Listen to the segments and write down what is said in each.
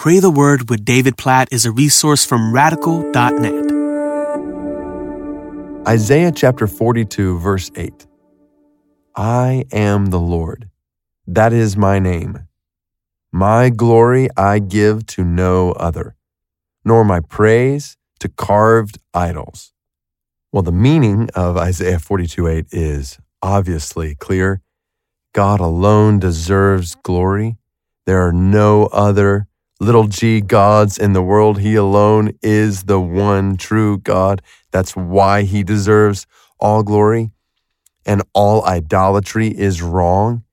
Pray the Word with David Platt is a resource from radical.net. Isaiah chapter 42, verse 8. I am the Lord. That is my name. My glory I give to no other, nor my praise to carved idols. Well, the meaning of Isaiah 42, 8 is obviously clear. God alone deserves glory. There are no other little g gods in the world. He alone is the one true God. That's why he deserves all glory. And all idolatry is wrong.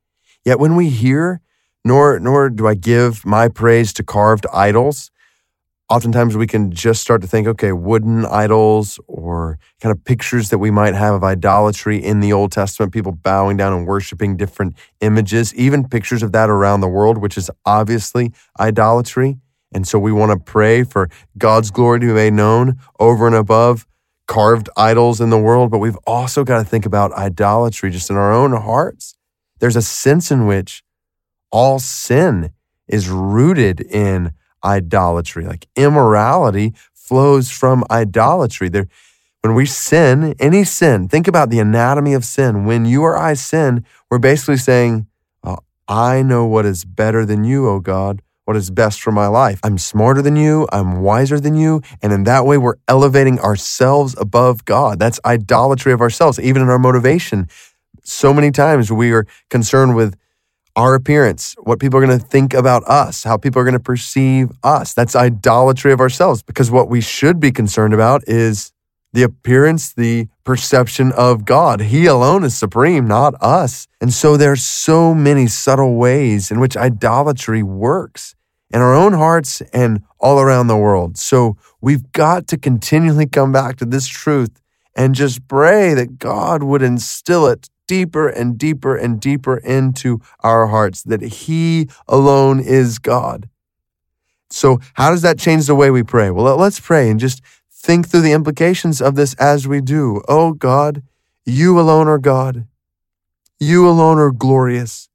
Yet when we hear, nor, nor do I give my praise to carved idols, oftentimes we can just start to think, okay, wooden idols or kind of pictures that we might have of idolatry in the Old Testament, people bowing down and worshiping different images, even pictures of that around the world, which is obviously idolatry. And so we want to pray for God's glory to be made known over and above carved idols in the world. But we've also got to think about idolatry just in our own hearts. There's a sense in which all sin is rooted in idolatry. Like immorality flows from idolatry. There, when we sin, any sin, think about the anatomy of sin. When you or I sin, we're basically saying, oh, I know what is better than you, O God, what is best for my life. I'm smarter than you, I'm wiser than you. And in that way, we're elevating ourselves above God. That's idolatry of ourselves, even in our motivation. So many times we are concerned with our appearance, what people are going to think about us, how people are going to perceive us. That's idolatry of ourselves because what we should be concerned about is the appearance, the perception of God. He alone is supreme, not us. And so there's so many subtle ways in which idolatry works in our own hearts and all around the world. So we've got to continually come back to this truth and just pray that God would instill it deeper and deeper and deeper into our hearts that He alone is God. So, how does that change the way we pray? Well, let's pray and just think through the implications of this as we do. Oh God, you alone are God. You alone are glorious.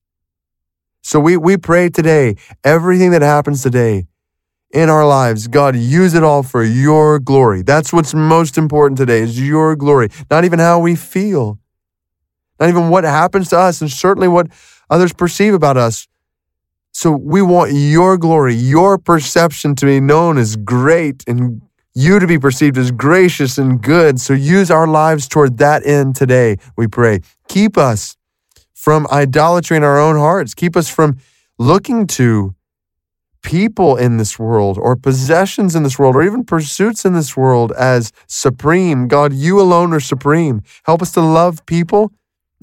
So we, we pray today, everything that happens today in our lives, God, use it all for your glory. That's what's most important today is your glory, not even how we feel not even what happens to us, and certainly what others perceive about us. So we want your glory, your perception to be known as great and you to be perceived as gracious and good. So use our lives toward that end today, we pray. Keep us from idolatry in our own hearts. Keep us from looking to people in this world or possessions in this world or even pursuits in this world as supreme. God, you alone are supreme. Help us to love people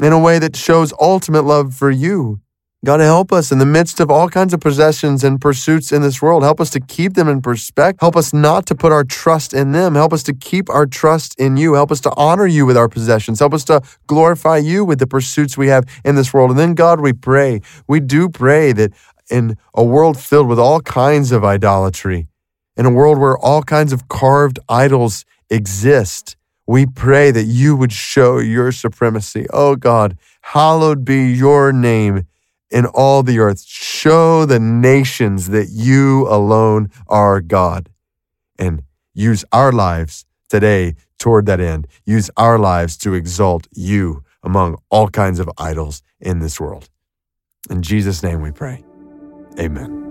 in a way that shows ultimate love for you. God, help us in the midst of all kinds of possessions and pursuits in this world. Help us to keep them in perspective. Help us not to put our trust in them. Help us to keep our trust in you. Help us to honor you with our possessions. Help us to glorify you with the pursuits we have in this world. And then, God, we pray, we do pray that in a world filled with all kinds of idolatry, in a world where all kinds of carved idols exist, we pray that you would show your supremacy. Oh God, hallowed be your name in all the earth. Show the nations that you alone are God. And use our lives today toward that end. Use our lives to exalt you among all kinds of idols in this world. In Jesus' name we pray. Amen.